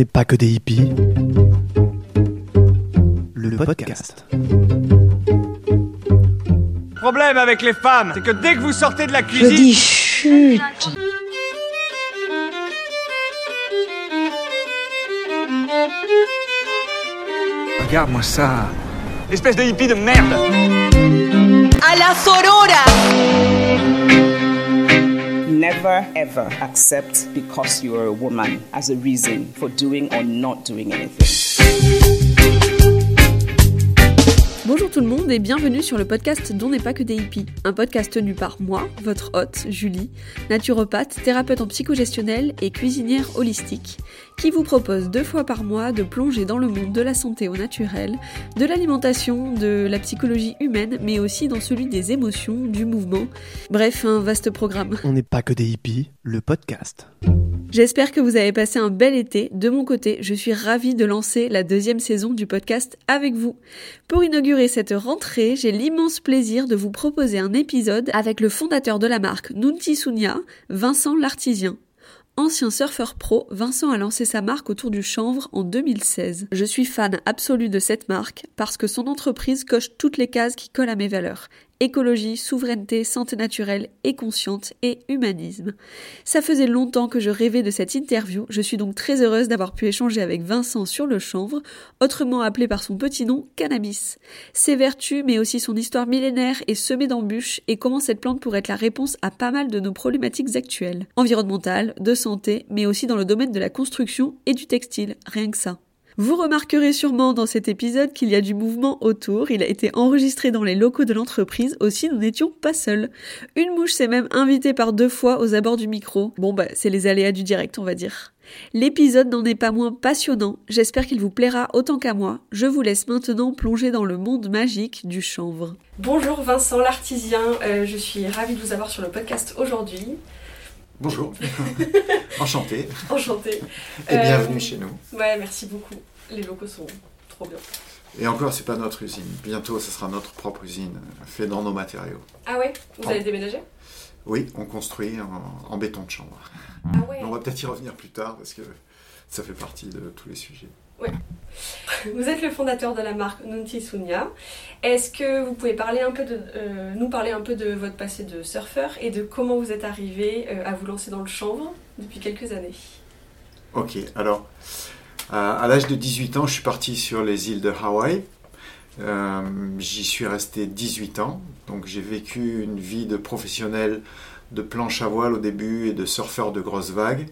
n'est pas que des hippies. Le podcast. Problème avec les femmes, c'est que dès que vous sortez de la Je cuisine, dis chut regarde-moi ça. Espèce de hippie de merde. à la sorora Never ever accept because you are a woman as a reason for doing or not doing anything. Bonjour tout le monde et bienvenue sur le podcast Dont n'est pas que des hippies, un podcast tenu par moi, votre hôte, Julie, naturopathe, thérapeute en psychogestionnel et cuisinière holistique, qui vous propose deux fois par mois de plonger dans le monde de la santé au naturel, de l'alimentation, de la psychologie humaine, mais aussi dans celui des émotions, du mouvement, bref, un vaste programme. On n'est pas que des hippies. Le podcast. J'espère que vous avez passé un bel été. De mon côté, je suis ravie de lancer la deuxième saison du podcast avec vous. Pour inaugurer cette rentrée, j'ai l'immense plaisir de vous proposer un épisode avec le fondateur de la marque Nunti Sunya, Vincent Lartisien. Ancien surfeur pro, Vincent a lancé sa marque autour du chanvre en 2016. Je suis fan absolue de cette marque parce que son entreprise coche toutes les cases qui collent à mes valeurs. Écologie, souveraineté, santé naturelle et consciente et humanisme. Ça faisait longtemps que je rêvais de cette interview, je suis donc très heureuse d'avoir pu échanger avec Vincent sur le chanvre, autrement appelé par son petit nom cannabis. Ses vertus, mais aussi son histoire millénaire est semée d'embûches et comment cette plante pourrait être la réponse à pas mal de nos problématiques actuelles, environnementales, de santé, mais aussi dans le domaine de la construction et du textile, rien que ça. Vous remarquerez sûrement dans cet épisode qu'il y a du mouvement autour, il a été enregistré dans les locaux de l'entreprise, aussi nous n'étions pas seuls. Une mouche s'est même invitée par deux fois aux abords du micro. Bon bah c'est les aléas du direct on va dire. L'épisode n'en est pas moins passionnant, j'espère qu'il vous plaira autant qu'à moi. Je vous laisse maintenant plonger dans le monde magique du chanvre. Bonjour Vincent Lartisien, euh, je suis ravie de vous avoir sur le podcast aujourd'hui. Bonjour, enchanté Enchantée. et Euh, bienvenue chez nous. Ouais merci beaucoup, les locaux sont trop bien. Et encore, c'est pas notre usine. Bientôt, ce sera notre propre usine, fait dans nos matériaux. Ah ouais Vous allez déménager Oui, on construit en, en béton de chambre. Ah ouais Mais on va peut-être y revenir plus tard parce que ça fait partie de tous les sujets. Vous êtes le fondateur de la marque Nunti Sunya. Est-ce que vous pouvez parler un peu de, euh, nous parler un peu de votre passé de surfeur et de comment vous êtes arrivé euh, à vous lancer dans le chanvre depuis quelques années? Ok, alors, à, l'âge de 18 ans, je suis parti sur les îles de Hawaï. Euh, J'y suis resté 18 ans, donc j'ai vécu une vie de professionnel de planche à voile au début et de surfeur de grosses vagues,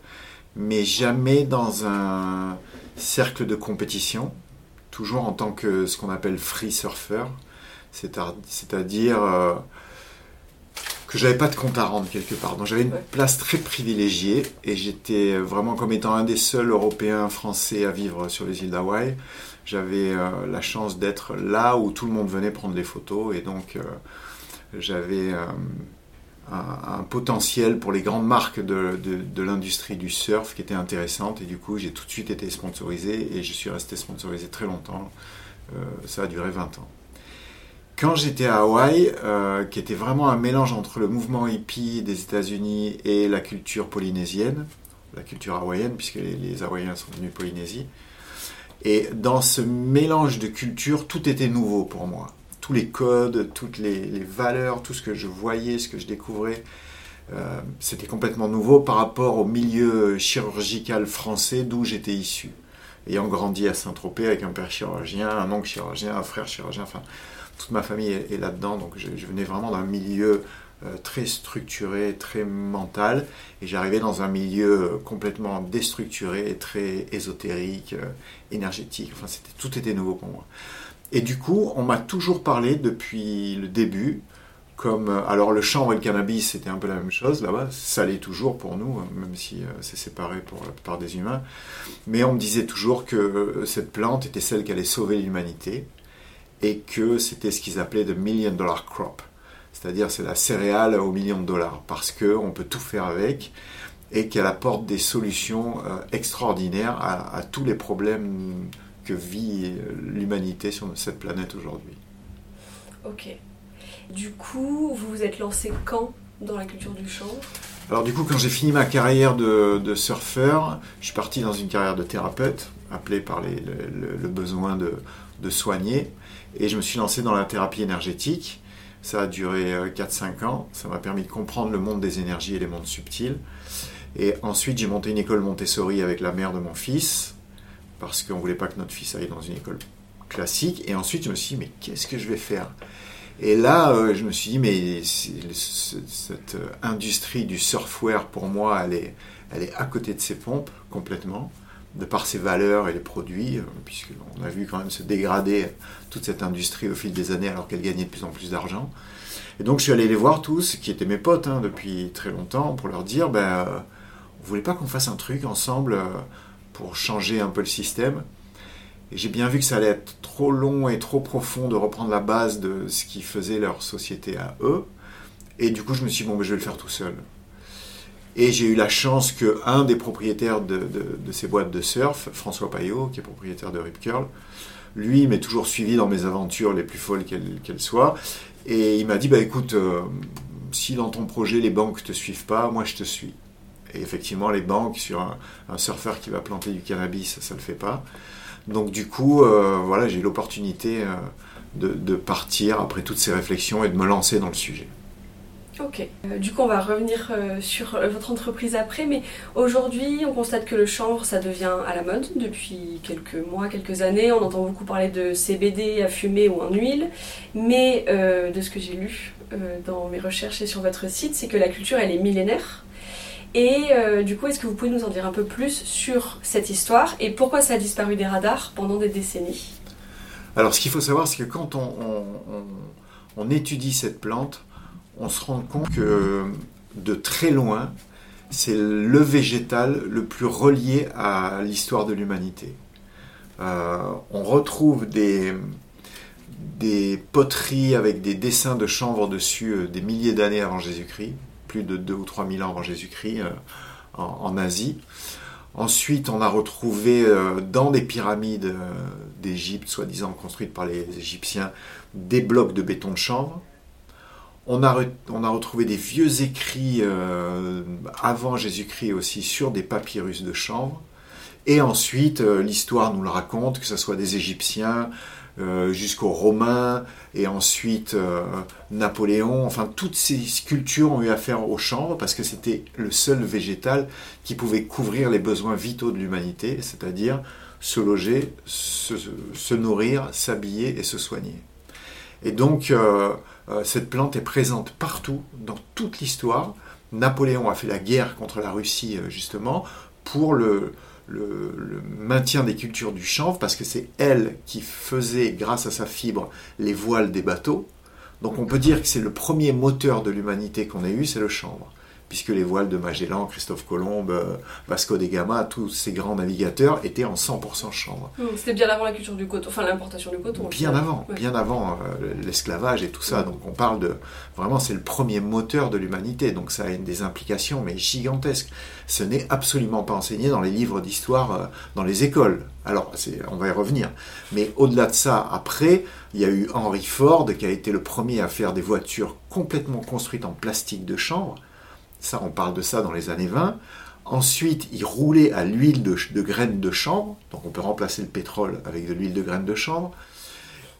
mais jamais dans un cercle de compétition, toujours en tant que ce qu'on appelle free surfer, c'est-à-dire euh, que j'avais pas de compte à rendre quelque part. Donc j'avais une Ouais. place très privilégiée et j'étais vraiment comme étant un des seuls Européens français à vivre sur les îles d'Hawaï. J'avais euh, la chance d'être là où tout le monde venait prendre les photos et donc euh, j'avais euh, un, un potentiel pour les grandes marques de, de- de l'industrie du surf qui était intéressante et du coup j'ai tout de suite été sponsorisé et je suis resté sponsorisé très longtemps. Euh, ça a duré 20 ans. Quand j'étais à Hawaï, euh, qui était vraiment un mélange entre le mouvement hippie des États-Unis et la culture polynésienne, la culture hawaïenne, puisque les, Hawaïens sont venus Polynésie. Et dans ce mélange de cultures, tout était nouveau pour moi. Tous les codes, toutes les, les valeurs, tout ce que je voyais, ce que je découvrais, euh, c'était complètement nouveau par rapport au milieu chirurgical français d'où j'étais issu. Ayant grandi à Saint-Tropez avec un père chirurgien, un oncle chirurgien, un frère chirurgien, enfin, toute ma famille est, là-dedans, donc je, venais vraiment d'un milieu euh, très structuré, très mental, et j'arrivais dans un milieu euh, complètement déstructuré, très ésotérique, euh, énergétique, enfin tout était nouveau pour moi. Et du coup, on m'a toujours parlé depuis le début, comme, alors le chanvre et le cannabis, c'était un peu la même chose là-bas, ça l'est toujours pour nous, hein, même si c'est séparé pour la plupart des humains, mais on me disait toujours que cette plante était celle qui allait sauver l'humanité, et que c'était ce qu'ils appelaient the million dollar crop. C'est-à-dire c'est la céréale au million de dollars parce qu'on peut tout faire avec et qu'elle apporte des solutions euh, extraordinaires à, à tous les problèmes que vit euh, l'humanité sur cette planète aujourd'hui. Ok. Du coup, vous vous êtes lancé quand dans la culture du chanvre Alors du coup, quand j'ai fini ma carrière de, de surfeur, je suis parti dans une carrière de thérapeute, appelé par les- le, le- le besoin de, de soigner, et je me suis lancé dans la thérapie énergétique. Ça a duré euh, 4-5 ans, ça m'a permis de comprendre le monde des énergies et les mondes subtils. Et ensuite, j'ai monté une école Montessori avec la mère de mon fils, parce qu'on ne voulait pas que notre fils aille dans une école classique. Et ensuite, je me suis dit, mais qu'est-ce que je vais faire? Et là, euh, je me suis dit, mais cette euh, industrie du surfwear, pour moi, elle est, elle est à côté de ses pompes, complètement, de par ses valeurs et les produits, euh, puisqu'on a vu quand même se dégrader toute cette industrie au fil des années, alors qu'elle gagnait de plus en plus d'argent. Et donc, je suis allé les voir tous, qui étaient mes potes hein, depuis très longtemps, pour leur dire, ben, euh, vous voulez pas qu'on fasse un truc ensemble euh, pour changer un peu le système? Et j'ai bien vu que ça allait être trop long et trop profond de reprendre la base de ce qui faisait leur société à eux. Et du coup, je me suis dit, bon, ben, je vais le faire tout seul. Et j'ai eu la chance que un des propriétaires de, ces boîtes de surf, François Payot, qui est propriétaire de Rip Curl, lui m'a toujours suivi dans mes aventures les plus folles qu'elles soient. Et il m'a dit, bah écoute, euh, si dans ton projet les banques te suivent pas, moi je te suis. Et effectivement, les banques, sur un, surfeur qui va planter du cannabis, ça ne le fait pas. Donc du coup, euh, voilà, j'ai l'opportunité euh, de partir après toutes ces réflexions et de me lancer dans le sujet. Ok. Euh, du coup, on va revenir euh, sur euh, votre entreprise après, mais aujourd'hui, on constate que le chanvre, ça devient à la mode depuis quelques mois, quelques années. On entend beaucoup parler de CBD à fumer ou en huile, mais de ce que j'ai lu dans mes recherches et sur votre site, c'est que la culture, elle est millénaire. Et du coup, est-ce que vous pouvez nous en dire un peu plus sur cette histoire et pourquoi ça a disparu des radars pendant des décennies? Alors, ce qu'il faut savoir, c'est que quand on étudie cette plante, on se rend compte que de très loin, c'est le végétal le plus relié à l'histoire de l'humanité. Euh, on retrouve des, poteries avec des dessins de chanvre dessus euh, des milliers d'années avant Jésus-Christ, plus de 2 ou 3 000 ans avant Jésus-Christ euh, en, Asie. Ensuite, on a retrouvé dans des pyramides d'Égypte, soi-disant construites par les Égyptiens, des blocs de béton de chanvre. On a, retrouvé des vieux écrits euh, avant Jésus-Christ aussi sur des papyrus de chanvre. Et ensuite, euh, l'histoire nous le raconte, que ce soit des Égyptiens euh, jusqu'aux Romains, et ensuite Napoléon. Enfin, toutes ces sculptures ont eu affaire au chanvre parce que c'était le seul végétal qui pouvait couvrir les besoins vitaux de l'humanité, c'est-à-dire se loger, se nourrir, s'habiller et se soigner. Et donc, euh, euh, cette plante est présente partout, dans toute l'histoire. Napoléon a fait la guerre contre la Russie, euh, justement, pour le, le- le maintien des cultures du chanvre, parce que c'est elle qui faisait, grâce à sa fibre, les voiles des bateaux. Donc on peut dire que c'est le premier moteur de l'humanité qu'on ait eu, c'est le chanvre. Puisque les voiles de Magellan, Christophe Colomb, euh, Vasco de Gama, tous ces grands navigateurs étaient en 100% chanvre. Hmm, C'était bien avant la culture du coton, enfin l'importation du coton. Bien avant, Ouais. bien avant euh, l'esclavage et tout ça. Donc on parle de vraiment c'est le premier moteur de l'humanité. Donc ça a une des implications mais gigantesques. Ce n'est absolument pas enseigné dans les livres d'histoire euh, dans les écoles. Alors on va y revenir. Mais au-delà de ça, après il y a eu Henry Ford qui a été le premier à faire des voitures complètement construites en plastique de chanvre. Ça, on parle de ça dans les années 20. Ensuite, il roulait à l'huile de, graines de chanvre, donc on peut remplacer le pétrole avec de l'huile de graines de chanvre.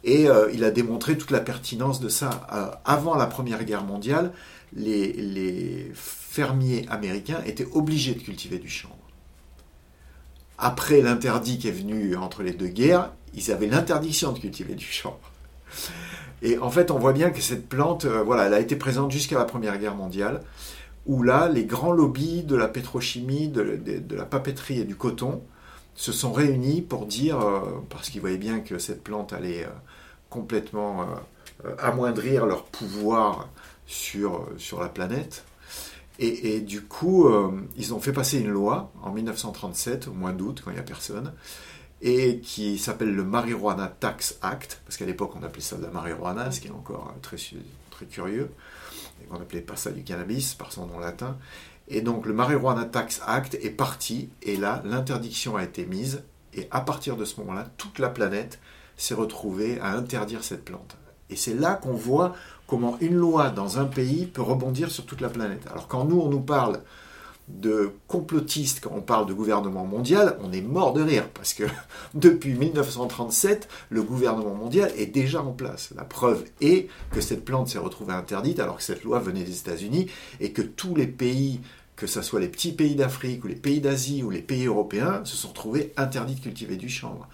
Et euh, il a démontré toute la pertinence de ça. Euh, avant la Première Guerre mondiale, les, les fermiers américains étaient obligés de cultiver du chanvre. Après l'interdit qui est venu entre les deux guerres, ils avaient l'interdiction de cultiver du chanvre. Et en fait, on voit bien que cette plante, euh, voilà, elle a été présente jusqu'à la Première Guerre mondiale, où là, les grands lobbies de la pétrochimie, de, la papeterie et du coton se sont réunis pour dire, euh, parce qu'ils voyaient bien que cette plante allait euh, complètement euh, amoindrir leur pouvoir sur, sur la planète. Et, du coup, ils ont fait passer une loi en 1937, au mois d'août, quand il n'y a personne, et qui s'appelle le Marijuana Tax Act, parce qu'à l'époque on appelait ça de la marijuana, ce qui est encore très, très curieux, qu'on n'appelait pas ça du cannabis par son nom latin. Et donc le Marijuana Tax Act est parti, et là l'interdiction a été mise, et à partir de ce moment-là, toute la planète s'est retrouvée à interdire cette plante. Et c'est là qu'on voit comment une loi dans un pays peut rebondir sur toute la planète. Alors quand nous, on nous parle de complotistes, quand on parle de gouvernement mondial, on est mort de rire, parce que depuis 1937, le gouvernement mondial est déjà en place. La preuve est que cette plante s'est retrouvée interdite alors que cette loi venait des États-Unis et que tous les pays, que ce soit les petits pays d'Afrique ou les pays d'Asie ou les pays européens, se sont retrouvés interdits de cultiver du chanvre.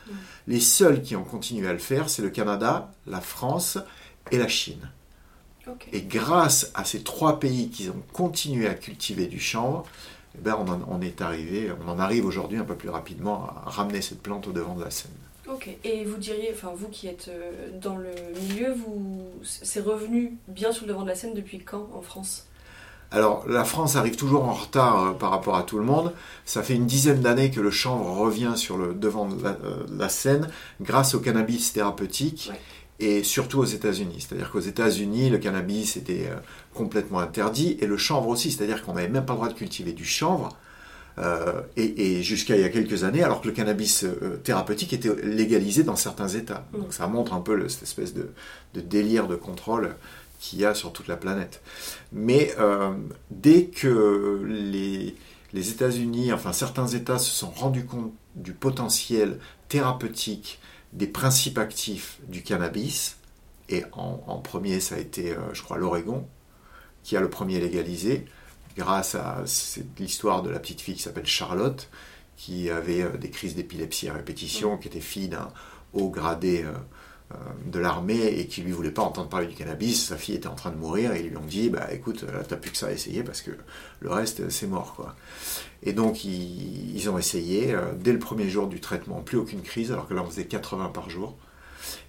Les seuls qui ont continué à le faire, c'est le Canada, la France et la Chine. Et grâce à ces trois pays qui ont continué à cultiver du chanvre, eh ben on, en, on est arrivé, on en arrive aujourd'hui un peu plus rapidement à ramener cette plante au devant de la scène. Ok. Et vous diriez, enfin vous qui êtes euh, dans le milieu, vous, c'est revenu bien sur le devant de la scène depuis quand en France? Alors la France arrive toujours en retard euh, par rapport à tout le monde. Ça fait une dizaine d'années que le chanvre revient sur le devant de la, euh, la scène grâce au cannabis thérapeutique. Ouais. Et surtout aux États-Unis. C'est-à-dire qu'aux États-Unis, le cannabis était euh, complètement interdit et le chanvre aussi. C'est-à-dire qu'on n'avait même pas le droit de cultiver du chanvre. Euh, et, et jusqu'à il y a quelques années, alors que le cannabis euh, thérapeutique était légalisé dans certains États. Mm. Donc ça montre un peu le- cette espèce de, de délire de contrôle qu'il y a sur toute la planète. Mais dès que les, les États-Unis, enfin certains États se sont rendus compte du potentiel thérapeutique des principes actifs du cannabis, et en, en premier ça a été, euh, je crois, l'Oregon, qui a le premier légalisé, grâce à l'histoire de la petite fille qui s'appelle Charlotte, qui avait euh, des crises d'épilepsie à répétition, qui était fille d'un haut gradé euh, de l'armée et qui lui voulait pas entendre parler du cannabis. Sa fille était en train de mourir et ils lui ont dit bah écoute là t'as plus que ça à essayer parce que le reste c'est mort quoi. Et donc ils, ils ont essayé euh, dès le premier jour du traitement plus aucune crise alors que là on faisait 80 par jour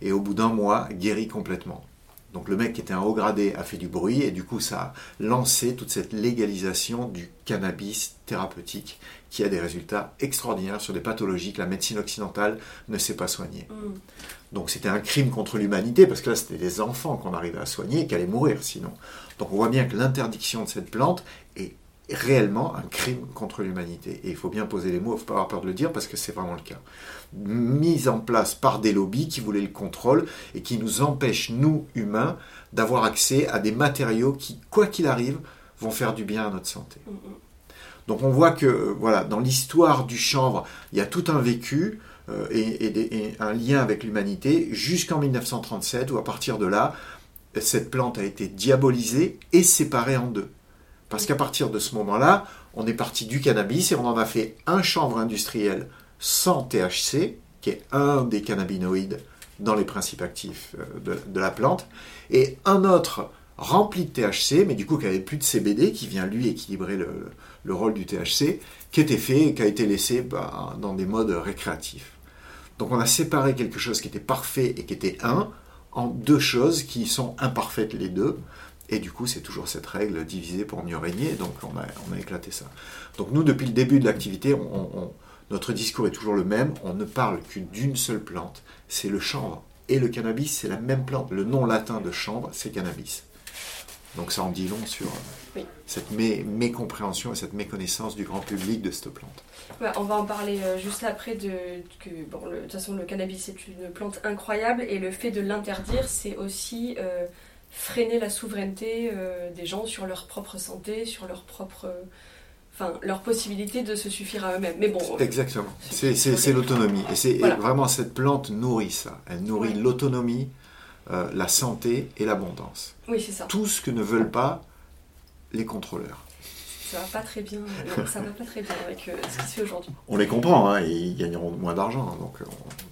et au bout d'un mois guéri complètement. Donc le mec qui était un haut gradé a fait du bruit et du coup ça a lancé toute cette légalisation du cannabis thérapeutique qui a des résultats extraordinaires sur des pathologies que la médecine occidentale ne sait pas soigner. Hmm. Donc c'était un crime contre l'humanité, parce que là c'était des enfants qu'on arrivait à soigner et qui allaient mourir sinon. Donc on voit bien que l'interdiction de cette plante réellement un crime contre l'humanité. Et il faut bien poser les mots, il ne faut pas avoir peur de le dire, parce que c'est vraiment le cas. Mise en place par des lobbies qui voulaient le contrôle et qui nous empêchent, nous, humains, d'avoir accès à des matériaux qui, quoi qu'il arrive, vont faire du bien à notre santé. Donc on voit que euh, voilà, dans l'histoire du chanvre, il y a tout un vécu euh, et, et des- et un lien avec l'humanité jusqu'en 1937 où à partir de là, cette plante a été diabolisée et séparée en deux. Parce qu'à partir de ce moment-là, on est parti du cannabis et on en a fait un chanvre industriel sans THC, qui est un des cannabinoïdes dans les principes actifs euh, de, la plante, et un autre rempli de THC, mais du coup qui avait plus de CBD, qui vient lui équilibrer le, le rôle du THC, qui était fait et qui a été laissé bah, dans des modes récréatifs. Donc on a séparé quelque chose qui était parfait et qui était un en deux choses qui sont imparfaites les deux. Et du coup, c'est toujours cette règle diviser pour mieux régner. Donc on a, on a éclaté ça. Donc nous, depuis le début de l'activité, on- on- on- notre discours est toujours le même. On ne parle que d'une seule plante, c'est le chanvre. Et le cannabis, c'est la même plante. Le nom latin de chanvre, c'est cannabis. Donc ça en dit long sur euh, Oui. cette mé- mécompréhension et cette méconnaissance du grand public de cette plante. On va en parler euh, juste après de que bon, le- de toute façon le cannabis est une plante incroyable et le fait de l'interdire c'est aussi euh, freiner la souveraineté euh, des gens sur leur propre santé, sur leur propre euh, enfin leur possibilité de se suffire à eux-mêmes. Mais bon, euh, Exactement. C'est- l'autonomie. Et c'est Voilà. vraiment cette plante nourrit ça. Elle nourrit Ouais. l'autonomie, euh, la santé et l'abondance. oui c'est ça. Tout ce que ne veulent pas les contrôleurs. Ça va pas très bien. non, ça va pas très bien avec euh, ce qui se fait aujourd'hui. On les comprend, hein, ils gagneront moins d'argent, hein, donc euh,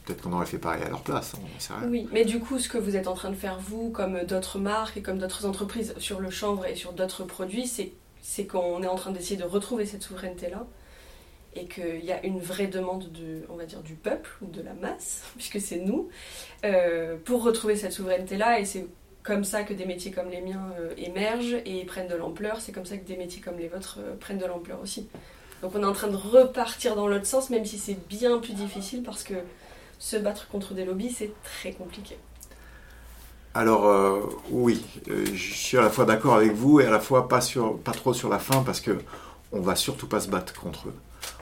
peut-être qu'on aurait fait pareil à leur place, hein, on n'en sait rien. Oui, mais du coup, ce que vous êtes en train de faire, vous, comme d'autres marques et comme d'autres entreprises sur le chanvre et sur d'autres produits, c'est, qu'on est en train d'essayer de retrouver cette souveraineté-là et qu'il y a une vraie demande de, on va dire, du peuple ou de la masse, puisque c'est nous, euh, pour retrouver cette souveraineté-là. Et c'est comme ça que des métiers comme les miens euh, émergent et prennent de l'ampleur. C'est comme ça que des métiers comme les vôtres euh, prennent de l'ampleur aussi. Donc on est en train de repartir dans l'autre sens, même si c'est bien plus difficile parce que se battre contre des lobbies, c'est très compliqué. Alors euh, oui, je suis à la fois d'accord avec vous et à la fois pas, sur, pas trop sur la fin parce que on va surtout pas se battre contre eux.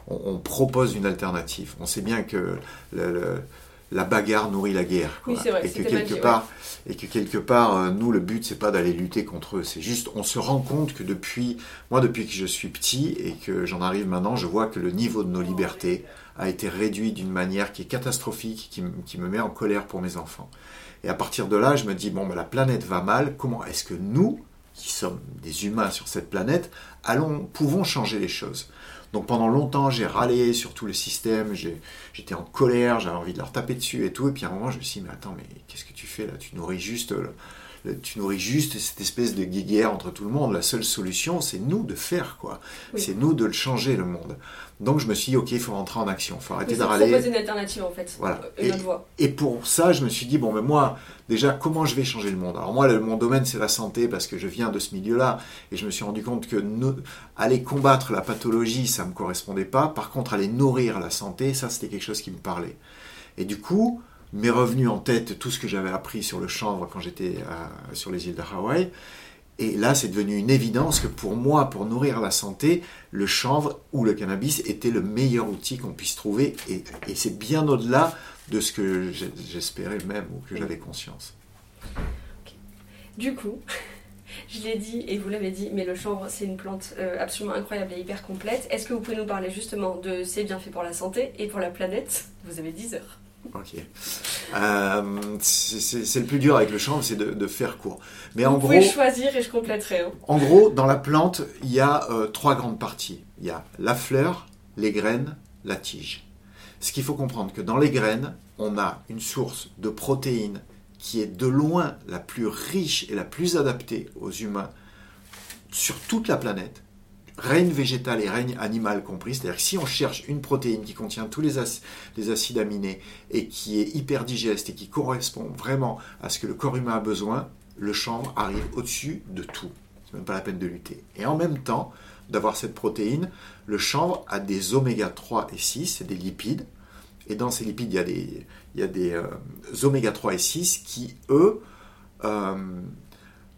On, propose une alternative. On sait bien que le- la bagarre nourrit la guerre. Oui, quoi. c'est vrai, et que quelque dit, part, et que quelque part, euh, nous, le but, c'est pas d'aller lutter contre eux. C'est juste, on se rend compte que depuis, moi, depuis que je suis petit et que j'en arrive maintenant, je vois que le niveau de nos libertés a été réduit d'une manière qui est catastrophique, qui me met en colère pour mes enfants. Et à partir de là, je me dis, bon, ben, la planète va mal, comment est-ce que nous, qui sommes des humains sur cette planète, allons, pouvons changer les choses? Donc pendant longtemps, j'ai râlé sur tout le système, j'étais en colère, j'avais envie de leur taper dessus et tout. Et puis à un moment, je me suis dit, mais attends, mais qu'est-ce que tu fais là? Tu nourris juste, le- tu nourris juste cette espèce de guéguerre entre tout le monde. La seule solution, c'est nous de faire quoi. Oui. C'est nous de le changer le monde. Donc je me suis dit, ok, il faut rentrer en action, il faut arrêter de râler. proposer une alternative en fait, Voilà. Euh, une autre voie. Et pour ça, je me suis dit, bon, mais moi, déjà, comment je vais changer le monde? Alors moi, le- mon domaine, c'est la santé, parce que je viens de ce milieu-là, et je me suis rendu compte que aller combattre la pathologie, ça ne me correspondait pas. Par contre, aller nourrir la santé, ça, c'était quelque chose qui me parlait. Et du coup, m'est revenu en tête tout ce que j'avais appris sur le chanvre quand j'étais à- sur les îles de Hawaï. Et là, c'est devenu une évidence que pour moi, pour nourrir la santé, le chanvre ou le cannabis était le meilleur outil qu'on puisse trouver. Et, c'est bien au-delà de ce que j'espérais même ou que j'avais conscience. Du coup, je l'ai dit et vous l'avez dit, mais le chanvre c'est une plante euh, absolument incroyable et hyper complète. Est-ce que vous pouvez nous parler justement de ses bienfaits pour la santé et pour la planète? Vous avez 10 heures. Ok. Euh, c'est le plus dur avec le chanvre, c'est de, de faire court. Mais vous en pouvez gros, choisir et je compléterai. hein. En gros, dans la plante, il y a euh, trois grandes parties. Il y a la fleur, les graines, la tige. Ce qu'il faut comprendre, que dans les graines, on a une source de protéines qui est de loin la plus riche et la plus adaptée aux humains sur toute la planète, règne végétal et règne animal compris. C'est-à-dire que si on cherche une protéine qui contient tous les, ac- les acides aminés et qui est hyper digeste et qui correspond vraiment à ce que le corps humain a besoin, le chanvre arrive au-dessus de tout. C'est même pas la peine de lutter. Et en même temps, d'avoir cette protéine, le chanvre a des oméga 3 et 6, c'est des lipides. Et dans ces lipides, il y a des, il y a des euh, oméga 3 et 6 qui, eux, euh,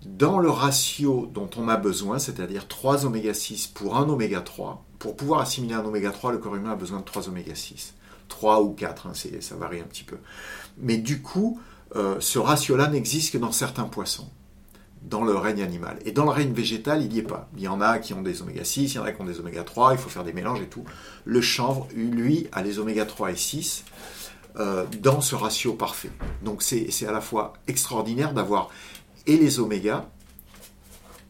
dans le ratio dont on a besoin, c'est-à-dire 3 oméga 6 pour un oméga 3, pour pouvoir assimiler un oméga 3, le corps humain a besoin de 3 oméga 6. 3 ou 4, hein, ça varie un petit peu. Mais du coup, euh, ce ratio-là n'existe que dans certains poissons, dans le règne animal. Et dans le règne végétal, il n'y est pas. Il y en a qui ont des oméga 6, il y en a qui ont des oméga 3, il faut faire des mélanges et tout. Le chanvre, lui, a les oméga 3 et 6 euh, dans ce ratio parfait. Donc c'est à la fois extraordinaire d'avoir et les oméga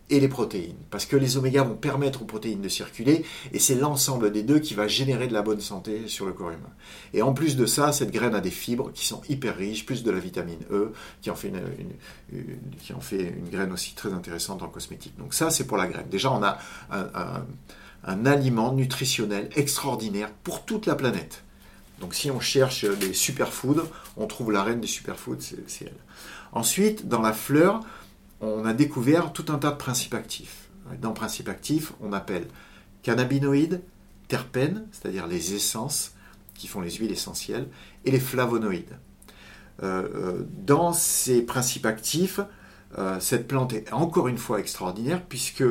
et les protéines. Parce que les oméga vont permettre aux protéines de circuler et c'est l'ensemble des deux qui va générer de la bonne santé sur le corps humain. Et en plus de ça, cette graine a des fibres qui sont hyper riches, plus de la vitamine E, qui en fait une, qui en fait une graine aussi très intéressante en cosmétique. Donc ça, c'est pour la graine. Déjà, on a un, aliment nutritionnel extraordinaire pour toute la planète. Donc si on cherche des superfoods, on trouve la reine des superfoods, c'est elle. Ensuite, dans la fleur, on a découvert tout un tas de principes actifs. Dans principes actifs, on appelle cannabinoïdes, terpènes, c'est-à-dire les essences qui font les huiles essentielles, et les flavonoïdes. Euh, euh, dans ces principes actifs, euh, cette plante est encore une fois extraordinaire puisque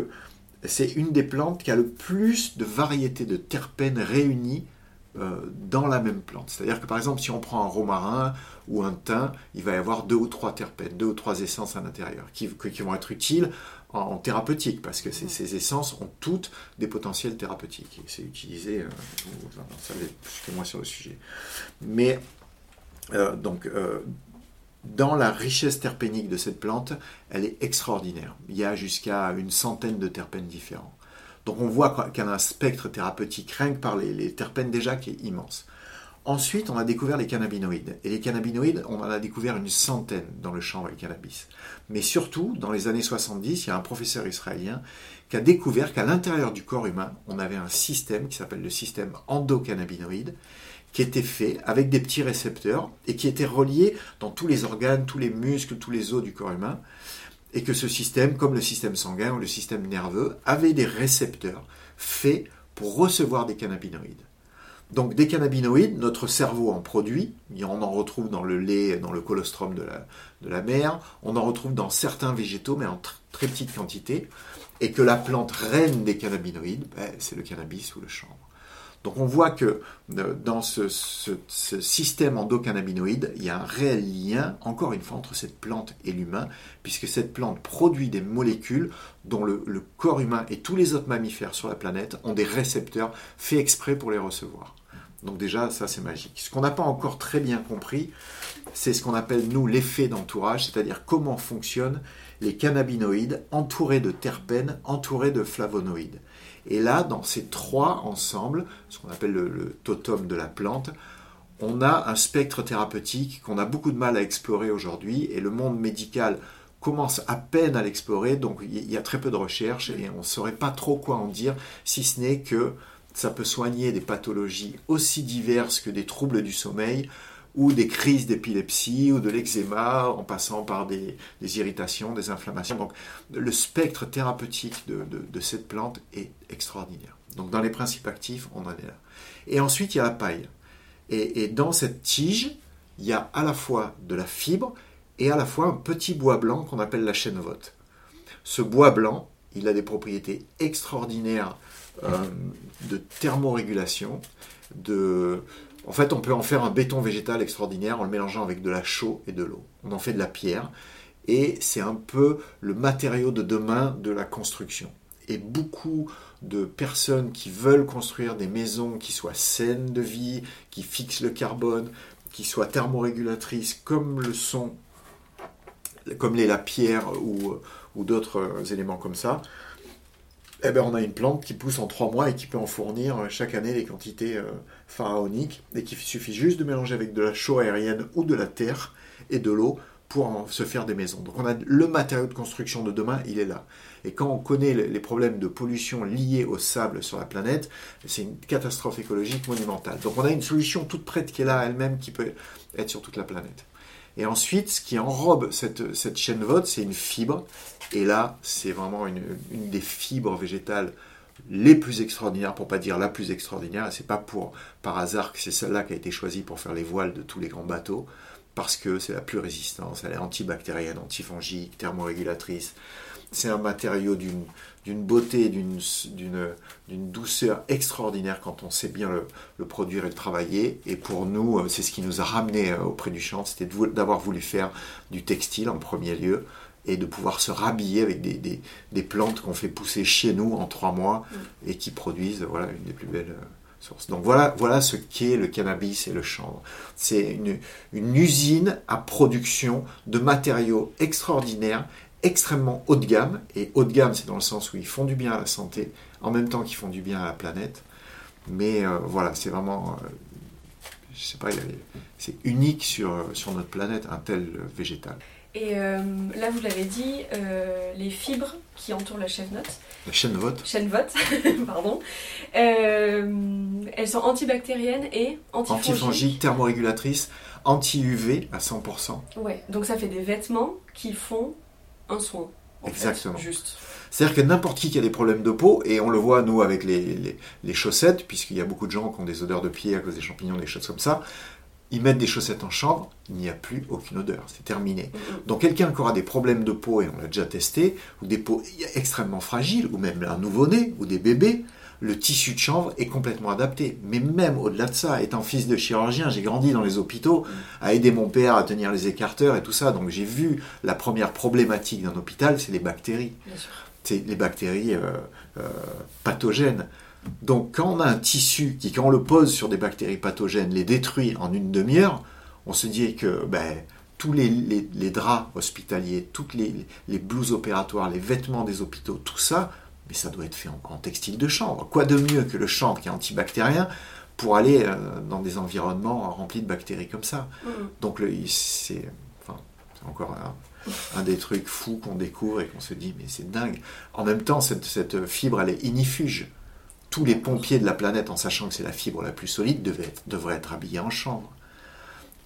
c'est une des plantes qui a le plus de variétés de terpènes réunies dans la même plante. C'est-à-dire que par exemple, si on prend un romarin ou un thym, il va y avoir deux ou trois terpènes, deux ou trois essences à l'intérieur, qui, vont être utiles en, en thérapeutique, parce que ces, ces essences ont toutes des potentiels thérapeutiques. C'est utilisé, euh, vous, vous en savez plus que moi sur le sujet. Mais euh, donc, euh, dans la richesse terpénique de cette plante, elle est extraordinaire. Il y a jusqu'à une centaine de terpènes différents. Donc on voit qu'elle a un spectre thérapeutique rien que par les, terpènes déjà qui est immense. Ensuite, on a découvert les cannabinoïdes. Et les cannabinoïdes, on en a découvert une centaine dans le champ le cannabis. Mais surtout, dans les années 70, il y a un professeur israélien qui a découvert qu'à l'intérieur du corps humain, on avait un système qui s'appelle le système endocannabinoïde, qui était fait avec des petits récepteurs et qui était relié dans tous les organes, tous les muscles, tous les os du corps humain. Et que ce système, comme le système sanguin ou le système nerveux, avait des récepteurs faits pour recevoir des cannabinoïdes. Donc des cannabinoïdes, notre cerveau en produit, on en retrouve dans le lait, dans le colostrum de la, de la mer, on en retrouve dans certains végétaux, mais en tr- très petite quantité, et que la plante reine des cannabinoïdes, ben, c'est le cannabis ou le chanvre. Donc on voit que euh, dans ce, système endocannabinoïde, il y a un réel lien, encore une fois, entre cette plante et l'humain, puisque cette plante produit des molécules dont le corps humain et tous les autres mammifères sur la planète ont des récepteurs faits exprès pour les recevoir. Donc déjà, ça c'est magique. Ce qu'on n'a pas encore très bien compris, c'est ce qu'on appelle, nous, l'effet d'entourage, c'est-à-dire comment fonctionnent les cannabinoïdes entourés de terpènes, entourés de flavonoïdes. Et là, dans ces trois ensembles, ce qu'on appelle le, le totem de la plante, on a un spectre thérapeutique qu'on a beaucoup de mal à explorer aujourd'hui, et le monde médical commence à peine à l'explorer, donc il y a très peu de recherches, et on ne saurait pas trop quoi en dire, si ce n'est que ça peut soigner des pathologies aussi diverses que des troubles du sommeil, ou des crises d'épilepsie, ou de l'eczéma, en passant par des, irritations, des inflammations. Donc le spectre thérapeutique de, cette plante est extraordinaire. Donc dans les principes actifs, on en est là. Et ensuite, il y a la paille. Et, dans cette tige, il y a à la fois de la fibre et à la fois un petit bois blanc qu'on appelle la chènevote. Ce bois blanc, il a des propriétés extraordinaires euh, de thermorégulation, de... En fait, on peut en faire un béton végétal extraordinaire en le mélangeant avec de la chaux et de l'eau. On en fait de la pierre, et c'est un peu le matériau de demain de la construction. Et beaucoup de personnes qui veulent construire des maisons qui soient saines de vie, qui fixent le carbone, qui soient thermorégulatrices comme le sont, comme l'est la pierre ou, d'autres éléments comme ça, eh ben, on a une plante qui pousse en trois mois et qui peut en fournir euh, chaque année des quantités euh, pharaoniques et qu'il suffit juste de mélanger avec de la chaux aérienne ou de la terre et de l'eau pour en- se faire des maisons. Donc on a le matériau de construction de demain, il est là. Et quand on connaît le- les problèmes de pollution liés au sable sur la planète, c'est une catastrophe écologique monumentale. Donc on a une solution toute prête qui est là elle-même qui peut être sur toute la planète. Et ensuite, ce qui enrobe cette, cette chaîne vote, c'est une fibre. Et là, c'est vraiment une, une des fibres végétales les plus extraordinaires, pour pas dire la plus extraordinaire. Et c'est pas pour par hasard que c'est celle-là qui a été choisie pour faire les voiles de tous les grands bateaux, parce que c'est la plus résistante. Elle est antibactérienne, antifongique, thermorégulatrice. C'est un matériau d'une d'une beauté, d'une douceur extraordinaire quand on sait bien le, le produire et le travailler. Et pour nous, euh, c'est ce qui nous a ramené euh, auprès du champ, c'était d'avoir voulu faire du textile en premier lieu et de pouvoir se rhabiller avec des, des, des plantes qu'on fait pousser chez nous en trois mois et qui produisent voilà, une des plus belles euh, sources. Donc voilà, voilà ce qu'est le cannabis et le chanvre. C'est une, une usine à production de matériaux extraordinaires, extrêmement haut de gamme. Et haut de gamme, c'est dans le sens où ils font du bien à la santé, en même temps qu'ils font du bien à la planète. Mais euh, voilà, c'est vraiment, euh, je sais pas, c'est unique sur, sur notre planète, un tel euh, végétal. Et euh, là, vous l'avez dit, euh, les fibres qui entourent la chèvre-note, La pardon, euh, elles sont antibactériennes et antifongiques. antifongique, thermorégulatrice, anti-UV à 100%. Ouais, donc ça fait des vêtements qui font un soin. en fait, Exactement. juste. C'est-à-dire que n'importe qui qui a des problèmes de peau, et on le voit nous avec les, les, les chaussettes, puisqu'il y a beaucoup de gens qui ont des odeurs de pied à cause des champignons, des choses comme ça, ils mettent des chaussettes en chanvre, il n'y a plus aucune odeur, c'est terminé. Mhm. Donc quelqu'un qui aura des problèmes de peau, et on l'a déjà testé, ou des peaux extrêmement fragiles, ou même un nouveau-né, ou des bébés, le tissu de chanvre est complètement adapté. Mais même au-delà de ça, étant fils de chirurgien, j'ai grandi dans les hôpitaux, à aider mon père à tenir les écarteurs et tout ça, donc j'ai vu la première problématique d'un hôpital, c'est les bactéries c'est les bactéries euh, euh, pathogènes. Donc quand on a un tissu qui, quand on le pose sur des bactéries pathogènes, les détruit en une demi-heure, on se dit que ben, tous les, les- les draps hospitaliers, toutes les, les blouses opératoires, les vêtements des hôpitaux, tout ça, mais ça doit être fait en, en textile de chanvre. Quoi de mieux que le chanvre qui est antibactérien pour aller euh, dans des environnements remplis de bactéries comme ça? Mhm. donc c'est enfin, encore un, un des trucs fous qu'on découvre et qu'on se dit mais c'est dingue. En même temps, cette, cette fibre, elle est inifuge. Tous les pompiers de la planète, en sachant que c'est la fibre la plus solide, être- devraient être habillés en chanvre.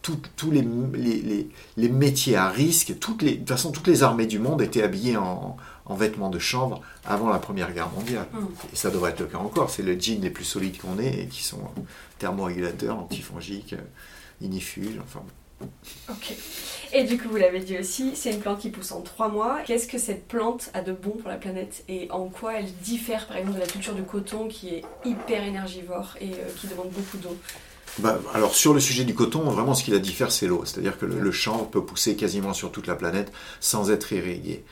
Tous les, les, les- les métiers à risque, toutes les, de toute façon, toutes les armées du monde étaient habillées en, en vêtements de chanvre avant la Première Guerre mondiale. Mhm. Et ça devrait être le cas encore. C'est le jean les plus solides qu'on ait et qui sont thermorégulateurs, antifongiques, euh, inifuges. Enfin, Ok. Et du coup, vous l'avez dit aussi, c'est une plante qui pousse en trois mois. Qu'est-ce que cette plante a de bon pour la planète et en quoi elle diffère par exemple de la culture du coton qui est hyper énergivore et euh, qui demande beaucoup d'eau? Bah, alors sur le sujet du coton, vraiment ce qui la diffère, c'est l'eau. C'est-à-dire que le, le chanvre peut pousser quasiment sur toute la planète sans être irrigué.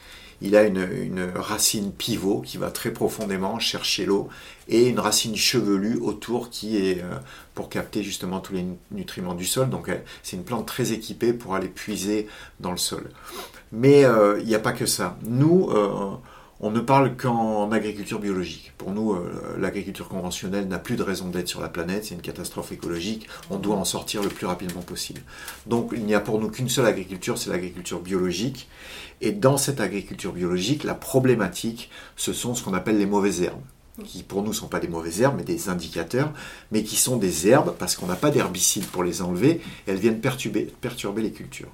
Il a une, racine pivot qui va très profondément chercher l'eau et une racine chevelue autour qui est euh, pour capter justement tous les nu- nutriments du sol. Donc c'est une plante très équipée pour aller puiser dans le sol. Mais euh, il n'y a pas que ça. Nous, euh, on ne parle qu'en agriculture biologique. Pour nous, euh, l'agriculture conventionnelle n'a plus de raison d'être sur la planète, c'est une catastrophe écologique, on doit en sortir le plus rapidement possible. Donc il n'y a pour nous qu'une seule agriculture, c'est l'agriculture biologique. Et dans cette agriculture biologique, la problématique, ce sont ce qu'on appelle les mauvaises herbes qui pour nous ne sont pas des mauvaises herbes, mais des indicateurs, mais qui sont des herbes parce qu'on n'a pas d'herbicide pour les enlever, elles viennent perturber, les cultures.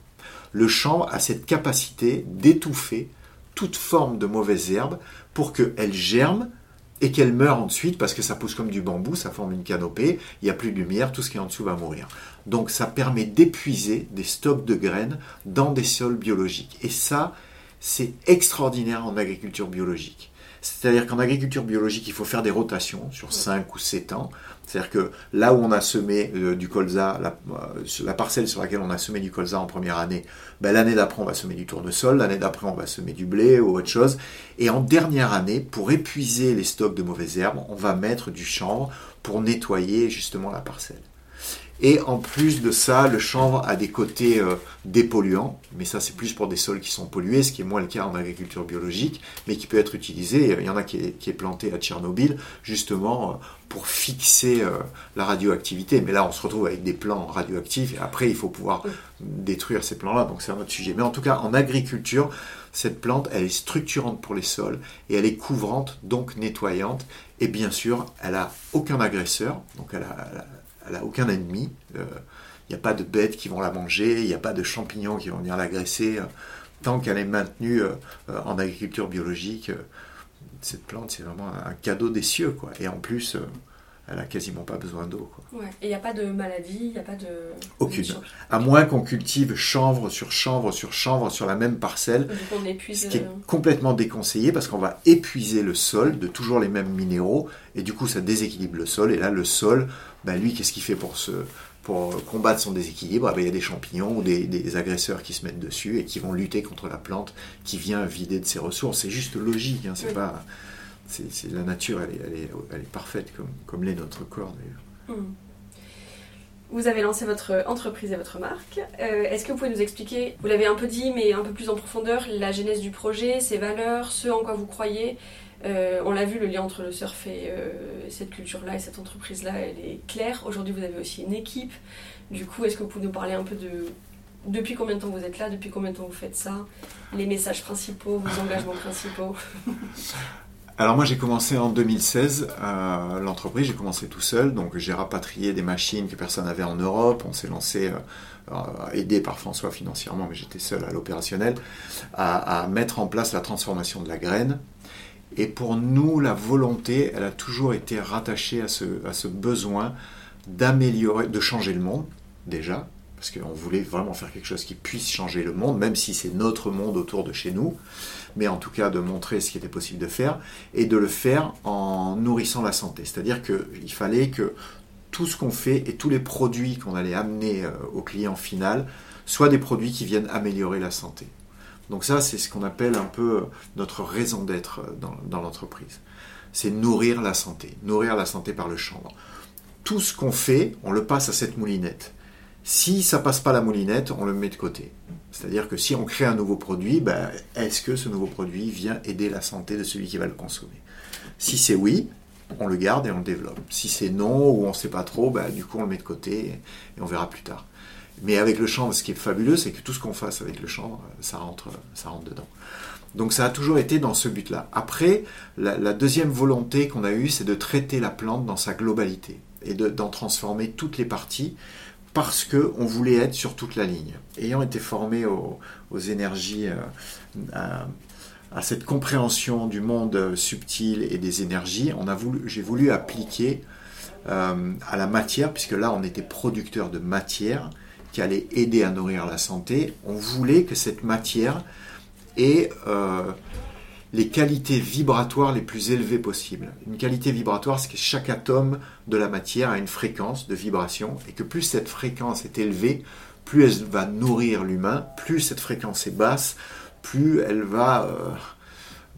Le chanvre a cette capacité d'étouffer toute forme de mauvaise herbe pour qu'elle germe et qu'elle meure ensuite parce que ça pousse comme du bambou, ça forme une canopée, il n'y a plus de lumière, tout ce qui est en dessous va mourir. Donc ça permet d'épuiser des stocks de graines dans des sols biologiques. Et ça, c'est extraordinaire en agriculture biologique. C'est-à-dire qu'en agriculture biologique, il faut faire des rotations sur 5 ou 7 ans. C'est-à-dire que là où on a semé euh, du colza, la, euh, la parcelle sur laquelle on a semé du colza en première année, ben, l'année d'après on va semer du tournesol, l'année d'après on va semer du blé ou autre chose. Et en dernière année, pour épuiser les stocks de mauvaises herbes, on va mettre du chanvre pour nettoyer justement la parcelle. Et en plus de ça, le chanvre a des côtés euh, dépolluants, mais ça c'est plus pour des sols qui sont pollués, ce qui est moins le cas en agriculture biologique, mais qui peut être utilisé. Il y en a qui est, qui est planté à Tchernobyl, justement euh, pour fixer euh, la radioactivité. Mais là, on se retrouve avec des plants radioactifs, et après, il faut pouvoir détruire ces plants-là, donc c'est un autre sujet. Mais en tout cas, en agriculture, cette plante, elle est structurante pour les sols, et elle est couvrante, donc nettoyante, et bien sûr, elle a aucun agresseur, donc elle a, elle a elle n'a aucun ennemi. Il n'y a pas de bêtes qui vont la manger, il n'y a pas de champignons qui vont venir l'agresser. Tant qu'elle est maintenue euh, en agriculture biologique, euh, cette plante, c'est vraiment un cadeau des cieux. Quoi. Et en plus, euh, elle n'a quasiment pas besoin d'eau. Ouais. Et il n'y a pas de maladie, il n'y a pas de. Aucune. de À moins qu'on cultive chanvre sur chanvre sur chanvre sur la même parcelle, on épuise. ce qui est euh, complètement déconseillé parce qu'on va épuiser le sol de toujours les mêmes minéraux et du coup ça déséquilibre le sol et là le sol, ben lui qu'est-ce qu'il fait pour se pour combattre son déséquilibre? Eh ben, Il y a des champignons ou des, des agresseurs qui se mettent dessus et qui vont lutter contre la plante qui vient vider de ses ressources. C'est juste logique, hein, c'est Oui. pas c'est c'est- la nature, elle est, elle est, elle est parfaite comme, comme l'est notre corps d'ailleurs. Hmm. Vous avez lancé votre entreprise et votre marque. Euh, Est-ce que vous pouvez nous expliquer, vous l'avez un peu dit, mais un peu plus en profondeur, la genèse du projet, ses valeurs, ce en quoi vous croyez Euh, On l'a vu, le lien entre le surf et euh, cette culture-là et cette entreprise-là, elle est claire. Aujourd'hui, vous avez aussi une équipe. Du coup, est-ce que vous pouvez nous parler un peu de depuis combien de temps vous êtes là, depuis combien de temps vous faites ça, les messages principaux, vos engagements principaux? Alors moi j'ai commencé en 2016 euh, l'entreprise, j'ai commencé tout seul, donc j'ai rapatrié des machines que personne n'avait en Europe, on s'est lancé, aidé par François financièrement, mais j'étais seul à l'opérationnel, à mettre en place la transformation de la graine. Et pour nous, la volonté, elle a toujours été rattachée à ce, besoin d'améliorer, de changer le monde, déjà, parce qu'on voulait vraiment faire quelque chose qui puisse changer le monde, même si c'est notre monde autour de chez nous, mais en tout cas de montrer ce qui était possible de faire, et de le faire en nourrissant la santé. C'est-à-dire qu'il fallait que tout ce qu'on fait et tous les produits qu'on allait amener euh, au client final soient des produits qui viennent améliorer la santé. Donc ça, c'est ce qu'on appelle un peu euh, notre raison d'être euh, dans, l'entreprise. C'est nourrir la santé, nourrir la santé par le chanvre. Tout ce qu'on fait, on le passe à cette moulinette. Si ça passe pas la moulinette, on le met de côté. C'est-à-dire que si on crée un nouveau produit, ben, est-ce que ce nouveau produit vient aider la santé de celui qui va le consommer? Si c'est oui, on le garde et on le développe. Si c'est non ou on ne sait pas trop, ben, du coup on le met de côté et on verra plus tard. Mais avec le chanvre, ce qui est fabuleux, c'est que tout ce qu'on fasse avec le chanvre, ça rentre, ça rentre dedans. Donc ça a toujours été dans ce but-là. Après, la, deuxième volonté qu'on a eue, c'est de traiter la plante dans sa globalité et de- d'en transformer toutes les parties parce qu'on voulait être sur toute la ligne. Ayant été formé aux, énergies, euh, à, cette compréhension du monde euh, subtil et des énergies, on j'ai voulu appliquer euh, à la matière, puisque là on était producteur de matière qui allait aider à nourrir la santé, on voulait que cette matière ait euh, les qualités vibratoires les plus élevées possibles. Une qualité vibratoire, c'est que chaque atome de la matière a une fréquence de vibration, et que plus cette fréquence est élevée, plus elle va nourrir l'humain, plus cette fréquence est basse, plus elle va euh,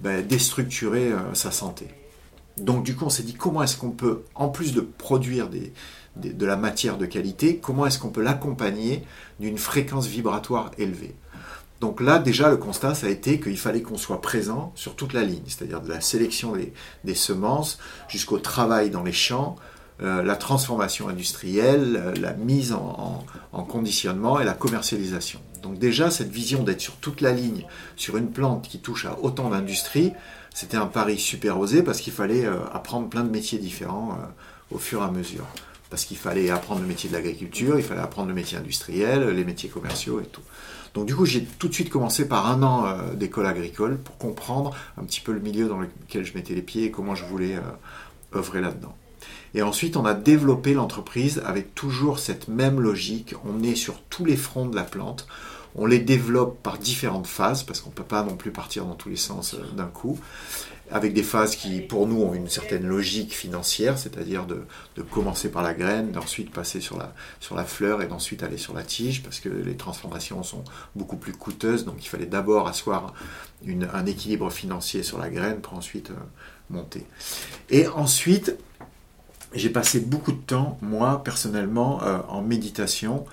ben, déstructurer euh, sa santé. Donc du coup, on s'est dit comment est-ce qu'on peut, en plus de produire des, de la matière de qualité, comment est-ce qu'on peut l'accompagner d'une fréquence vibratoire élevée? Donc là, déjà, le constat, ça a été qu'il fallait qu'on soit présent sur toute la ligne, c'est-à-dire de la sélection des, semences jusqu'au travail dans les champs, euh, la transformation industrielle, euh, la mise en, en- en conditionnement et la commercialisation. Donc déjà, cette vision d'être sur toute la ligne, sur une plante qui touche à autant d'industries, c'était un pari super osé parce qu'il fallait euh, apprendre plein de métiers différents au fur et à mesure. Parce qu'il fallait apprendre le métier de l'agriculture, il fallait apprendre le métier industriel, les métiers commerciaux et tout. Donc du coup, j'ai tout de suite commencé par un an euh, d'école agricole pour comprendre un petit peu le milieu dans lequel je mettais les pieds et comment je voulais euh, œuvrer là-dedans. Et ensuite, on a développé l'entreprise avec toujours cette même logique. On est sur tous les fronts de la plante. On les développe par différentes phases, parce qu'on ne peut pas non plus partir dans tous les sens euh, d'un coup, avec des phases qui, pour nous, ont une certaine logique financière, c'est-à-dire de, commencer par la graine, d'ensuite passer sur la, sur la fleur et d'ensuite aller sur la tige, parce que les transformations sont beaucoup plus coûteuses, donc il fallait d'abord asseoir un équilibre financier sur la graine pour ensuite euh, monter. Et ensuite, j'ai passé beaucoup de temps, moi, personnellement, euh, en méditation,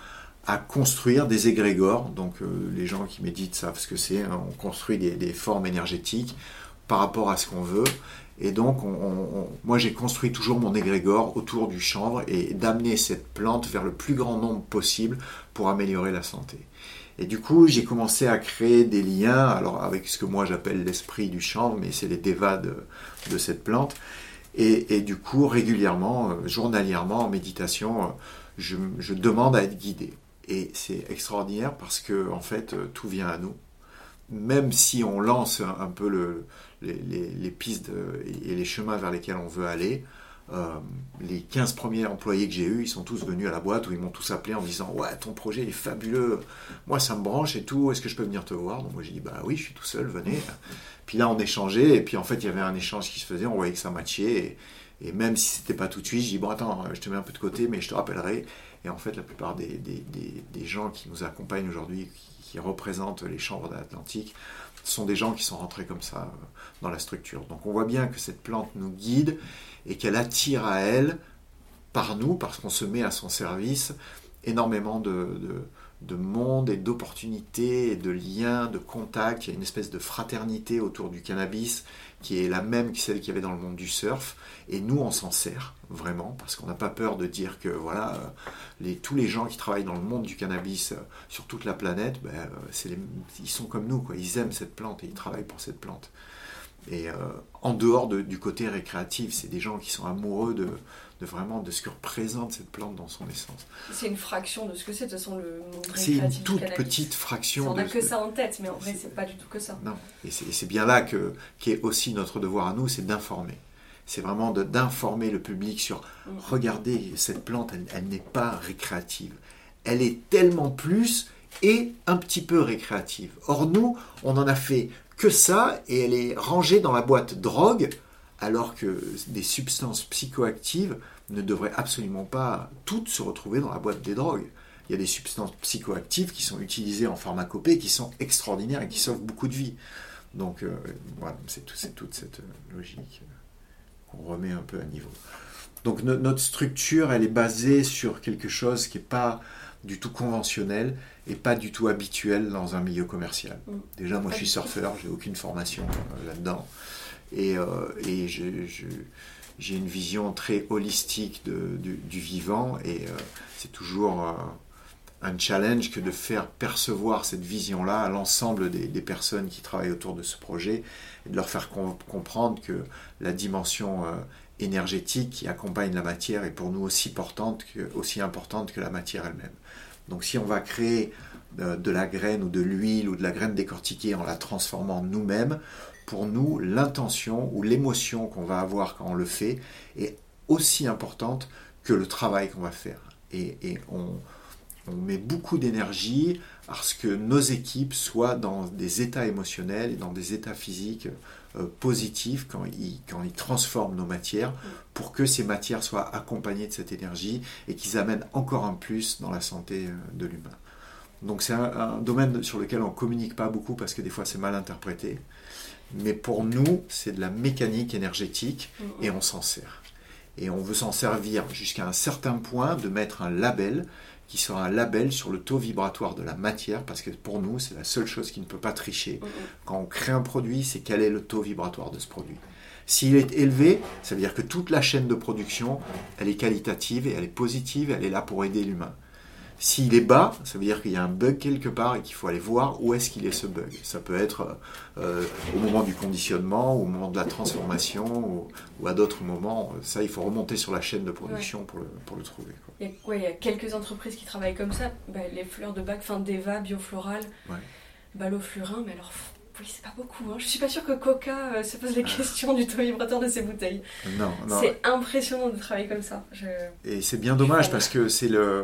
à construire des égrégores. Donc, euh, les gens qui méditent savent ce que c'est. hein. On construit des formes énergétiques par rapport à ce qu'on veut. Et donc, on- moi, j'ai construit toujours mon égrégore autour du chanvre et d'amener cette plante vers le plus grand nombre possible pour améliorer la santé. Et du coup, j'ai commencé à créer des liens, alors avec ce que moi j'appelle l'esprit du chanvre, mais c'est les devas de, cette plante. Et, du coup, régulièrement, euh, journalièrement, en méditation, euh, je, demande à être guidé. Et c'est extraordinaire parce que, en fait, euh, tout vient à nous. Même si on lance un peu le- les, pistes et les chemins vers lesquels on veut aller, euh, les 15 premiers employés que j'ai eus, ils sont tous venus à la boîte où ils m'ont tous appelé en me disant Ouais, ton projet est fabuleux, moi ça me branche et tout, est-ce que je peux venir te voir? Donc moi j'ai dit Bah oui, je suis tout seul, venez. Puis là on échangeait, et puis en fait il y avait un échange qui se faisait, on voyait que ça matchait, et, même si c'était pas tout de suite, je dis Bon, attends, je te mets un peu de côté, mais je te rappellerai. Et en fait, la plupart des gens qui nous accompagnent aujourd'hui, qui, qui représentent les chambres de l'Atlantique, sont des gens qui sont rentrés comme ça euh, dans la structure. Donc on voit bien que cette plante nous guide et qu'elle attire à elle, par nous, parce qu'on se met à son service, énormément de monde et d'opportunités et de liens, de contacts. Il y a une espèce de fraternité autour du cannabis qui est la même que celle qu'il y avait dans le monde du surf. Et nous, on s'en sert vraiment parce qu'on n'a pas peur de dire que voilà, euh, tous les gens qui travaillent dans le monde du cannabis euh, sur toute la planète, ben, euh, ils sont comme nous, quoi. ils aiment cette plante et ils travaillent pour cette plante. Et en dehors de- du côté récréatif, c'est des gens qui sont amoureux de, de vraiment de ce que représente cette plante dans son essence. C'est une fraction de ce que c'est, de toute façon, le C'est une toute petite fraction On n'a que ça en tête, mais en vrai, C'est- pas du tout que ça. Non, et c'est bien là que qu'est aussi notre devoir à nous, c'est d'informer. C'est vraiment d'informer le public sur Mm. regardez, cette plante, elle, elle n'est pas récréative. Elle est tellement plus et un petit peu récréative. Or, nous, on en a fait que ça et elle est rangée dans la boîte drogue, alors que des substances psychoactives ne devraient absolument pas toutes se retrouver dans la boîte des drogues. Il y a des substances psychoactives qui sont utilisées en pharmacopée, qui sont extraordinaires et qui sauvent beaucoup de vies. Donc euh, voilà, c'est tout- c'est toute cette euh, logique euh, qu'on remet un peu à niveau. Donc no- notre structure, elle est basée sur quelque chose qui n'est pas du tout conventionnel et pas du tout habituel dans un milieu commercial. Mm. Déjà, moi, je suis surfeur, j'ai aucune formation euh, là-dedans. Et, euh, j'ai une vision très holistique du, vivant et euh, c'est toujours euh, un challenge que de faire percevoir cette vision-là à l'ensemble des, personnes qui travaillent autour de ce projet et de leur faire com- comprendre que la dimension énergétique qui accompagne la matière est pour nous aussi, importante que la matière elle-même. Donc si on va créer de la graine ou de l'huile ou de la graine décortiquée en la transformant nous-mêmes, pour nous, l'intention ou l'émotion qu'on va avoir quand on le fait est aussi importante que le travail qu'on va faire. Et, on, met beaucoup d'énergie à ce que nos équipes soient dans des états émotionnels et dans des états physiques euh, positifs quand ils, quand ils transforment nos matières pour que ces matières soient accompagnées de cette énergie et qu'ils amènent encore un plus dans la santé euh, de l'humain. Donc c'est un, un domaine sur lequel on ne communique pas beaucoup parce que des fois c'est mal interprété. Mais pour nous, c'est de la mécanique énergétique et on s'en sert. Et on veut s'en servir jusqu'à un certain point de mettre un label qui sera un label sur le taux vibratoire de la matière, parce que pour nous, c'est la seule chose qui ne peut pas tricher. Quand on crée un produit, c'est quel est le taux vibratoire de ce produit. S'il est élevé, ça veut dire que toute la chaîne de production, elle est qualitative et elle est positive, elle est là pour aider l'humain. S'il est bas, ça veut dire qu'il y a un bug quelque part et qu'il faut aller voir où est-ce qu'il est ce bug. Ça peut être euh, au moment du conditionnement, au moment de la transformation ou, ou à d'autres moments. Ça, il faut remonter sur la chaîne de production pour, le, pour le trouver. quoi. Il y, a, ouais, il y a quelques entreprises qui travaillent comme ça. Bah, les fleurs de bac, enfin d'Eva, Biofloral, Ouais. Baloflurin, mais alors, oui, c'est pas beaucoup. Hein. Je suis pas sûre que Coca euh, se pose les questions du taux vibratoire de ses bouteilles. Non, non. C'est impressionnant de travailler comme ça. Je... Et c'est bien dommage parce que c'est le,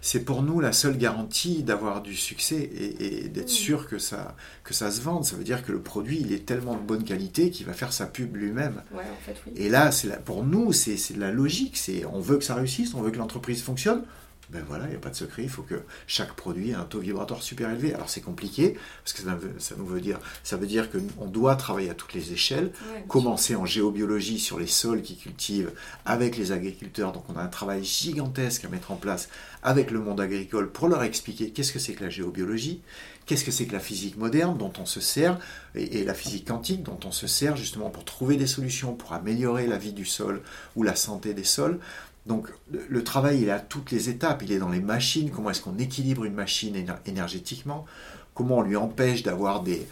c'est pour nous la seule garantie d'avoir du succès et, et d'être sûr que ça, que ça se vende. Ça veut dire que le produit il est tellement de bonne qualité qu'il va faire sa pub lui-même. Ouais, en fait, oui. Et là, c'est pour nous, c'est de la logique. C'est on veut que ça réussisse, on veut que l'entreprise fonctionne. Ben voilà, il n'y a pas de secret. Il faut que chaque produit ait un taux vibratoire super élevé. Alors c'est compliqué parce que ça, nous veut dire, ça veut dire que on doit travailler à toutes les échelles. Ouais, Commencer en géobiologie sur les sols qui cultivent avec les agriculteurs. Donc on a un travail gigantesque à mettre en place avec le monde agricole pour leur expliquer qu'est-ce que c'est que la géobiologie, qu'est-ce que c'est que la physique moderne dont on se sert, et, et la physique quantique dont on se sert justement pour trouver des solutions, pour améliorer la vie du sol ou la santé des sols. Donc le, travail, il est à toutes les étapes. Il est dans les machines, comment est-ce qu'on équilibre une machine éner- énergétiquement, comment on lui empêche d'avoir des,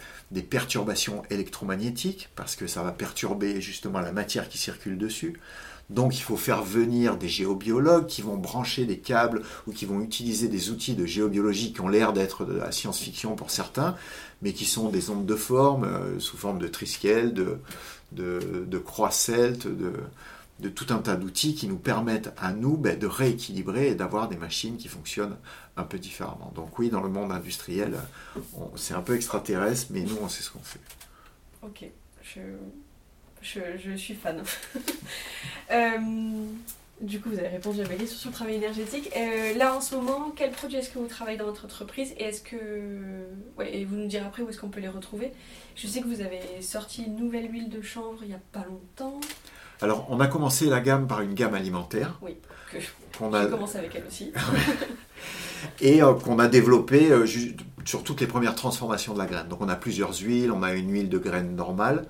perturbations électromagnétiques, parce que ça va perturber justement la matière qui circule dessus. Donc il faut faire venir des géobiologues qui vont brancher des câbles ou qui vont utiliser des outils de géobiologie qui ont l'air d'être de la science-fiction pour certains, mais qui sont des ondes de forme, euh, sous forme de triskel, de, de, de croix celte, de, de tout un tas d'outils qui nous permettent à nous ben, de rééquilibrer et d'avoir des machines qui fonctionnent un peu différemment. Donc oui, dans le monde industriel, c'est un peu extraterrestre, mais nous, on sait ce qu'on fait. Ok, je, suis fan. Euh, du coup, vous avez répondu à ma question sur le travail énergétique. Euh, là, en ce moment, quel produit est-ce que vous travaillez dans votre entreprise Et est-ce que. Et vous nous direz après où est-ce qu'on peut les retrouver. Je sais que vous avez sorti une nouvelle huile de chanvre il n'y a pas longtemps. Alors, on a commencé la gamme par une gamme alimentaire Oui, que je, qu'on a, commence avec elle aussi. et euh, qu'on a développée euh, sur toutes les premières transformations de la graine. Donc, on a plusieurs huiles. On a une huile de graine normale,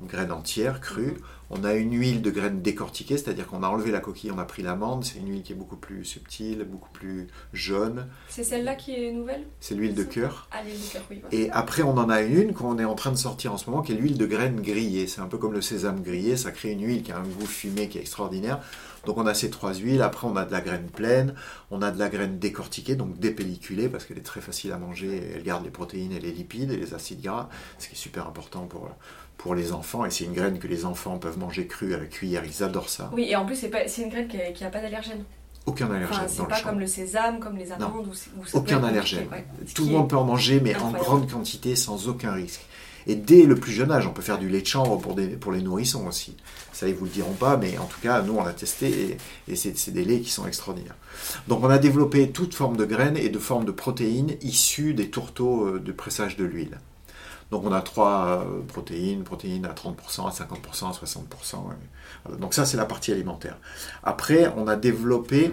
une graine entière, crue. On a une huile de graine décortiquée, c'est-à-dire qu'on a enlevé la coquille, on a pris l'amande. C'est une huile qui est beaucoup plus subtile, beaucoup plus jaune. C'est celle-là qui est nouvelle? C'est l'huile de cœur. Ah, l'huile de cœur, oui. Et après, on en a une qu'on est en train de sortir en ce moment, qui est l'huile de graine grillée. C'est un peu comme le sésame grillé, ça crée une huile qui a un goût fumé qui est extraordinaire. Donc on a ces trois huiles, après on a de la graine pleine, on a de la graine décortiquée, donc dépelliculée, parce qu'elle est très facile à manger, elle garde les protéines et les lipides et les acides gras, ce qui est super important pour, pour les enfants. Et c'est une graine que les enfants peuvent manger crue à la cuillère, ils adorent ça. Oui, et en plus, c'est une graine qui n'a pas d'allergène. Aucun allergène Enfin, c'est pas comme le sésame, comme les amandes. Peut Aucun allergène. ouais. Tout le monde peut en manger, mais en grande quantité, sans aucun risque. Et dès le plus jeune âge, on peut faire du lait de chanvre pour, des- pour les nourrissons aussi. Ça, ils vous le diront pas, mais en tout cas, nous, on l'a testé et, et c'est des laits qui sont extraordinaires. Donc, on a développé toute forme de graines et de formes de protéines issues des tourteaux euh, de pressage de l'huile. Donc, on a trois euh, protéines, protéines à 30%, à 50%, à 60%. ouais. Voilà. Donc, ça, c'est la partie alimentaire. Après, on a développé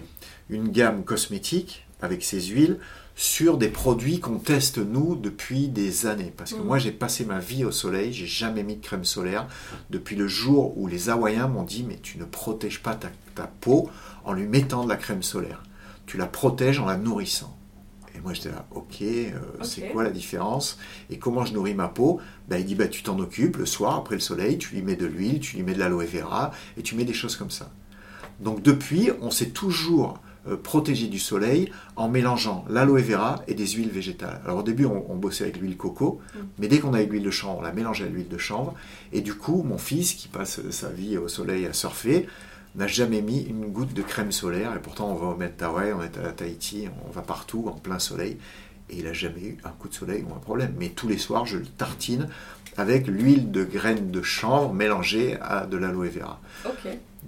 une gamme cosmétique avec ces huiles sur des produits qu'on teste nous depuis des années. Parce que Mhm. moi j'ai passé ma vie au soleil, j'ai jamais mis de crème solaire depuis le jour où les Hawaïens m'ont dit mais tu ne protèges pas ta, ta peau en lui mettant de la crème solaire. Tu la protèges en la nourrissant. Et moi j'étais là, ok, euh, c'est quoi la différence Et comment je nourris ma peau? Ben, Il dit bah, tu t'en occupes le soir après le soleil, tu lui mets de l'huile, tu lui mets de l'aloe vera et tu mets des choses comme ça. Donc depuis, on s'est toujours euh, protégé du soleil en mélangeant l'aloe vera et des huiles végétales. Alors au début, on, on bossait avec l'huile coco, Mm. mais dès qu'on a eu l'huile de chanvre, on l'a mélangée à l'huile de chanvre. Et du coup, mon fils, qui passe sa vie au soleil à surfer, n'a jamais mis une goutte de crème solaire. Et pourtant, on va au Met Hawaii, on est à Tahiti, on va partout en plein soleil. Et il n'a jamais eu un coup de soleil ou un problème. Mais tous les soirs, je le tartine avec l'huile de graines de chanvre mélangée à de l'aloe vera.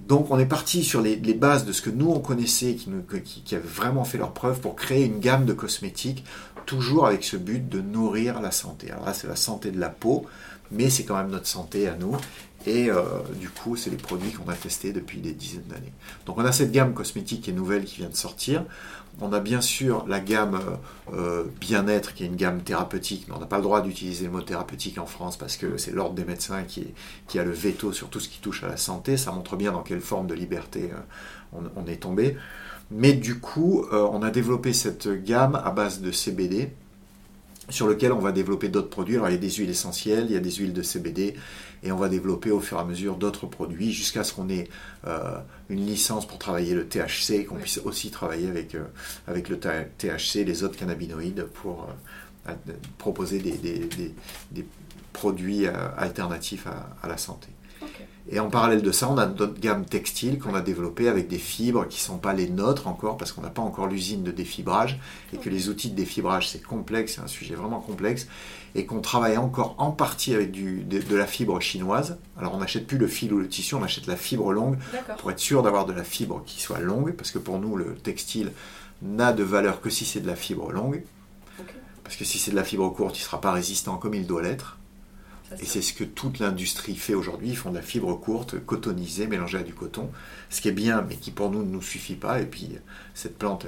Donc on est parti sur les, les bases de ce que nous on connaissait, qui, nous, qui, qui avaient vraiment fait leur preuve pour créer une gamme de cosmétiques, toujours avec ce but de nourrir la santé. Alors là c'est la santé de la peau, mais c'est quand même notre santé à nous. Et euh, du coup, c'est les produits qu'on a testés depuis des dizaines d'années. Donc on a cette gamme cosmétique est nouvelle qui vient de sortir. On a bien sûr la gamme euh, euh, bien-être qui est une gamme thérapeutique, mais on n'a pas le droit d'utiliser le mot thérapeutique en France parce que c'est l'ordre des médecins qui, a le veto sur tout ce qui touche à la santé. Ça montre bien dans quelle forme de liberté on, est tombé. Mais du coup, on a développé cette gamme à base de CBD sur lequel on va développer d'autres produits. Alors il y a des huiles essentielles, il y a des huiles de CBD, et on va développer au fur et à mesure d'autres produits jusqu'à ce qu'on ait euh, une licence pour travailler le THC et qu'on puisse aussi travailler avec, euh, avec le THC et les autres cannabinoïdes pour euh, proposer des, des- des- des produits alternatifs à- à la santé. Et en parallèle de ça, on a d'autres gammes textiles qu'on a développées avec des fibres qui ne sont pas les nôtres encore, parce qu'on n'a pas encore l'usine de défibrage, et que les outils de défibrage, c'est complexe, c'est un sujet vraiment complexe, et qu'on travaille encore en partie avec du, de, de la fibre chinoise. Alors on n'achète plus le fil ou le tissu, on achète la fibre longue, pour être sûr d'avoir de la fibre qui soit longue, parce que pour nous, le textile n'a de valeur que si c'est de la fibre longue, parce que si c'est de la fibre courte, il ne sera pas résistant comme il doit l'être. Et c'est ce que toute l'industrie fait aujourd'hui. Ils font de la fibre courte, cotonisée, mélangée à du coton. Ce qui est bien, mais qui pour nous ne nous suffit pas. Et puis, cette plante,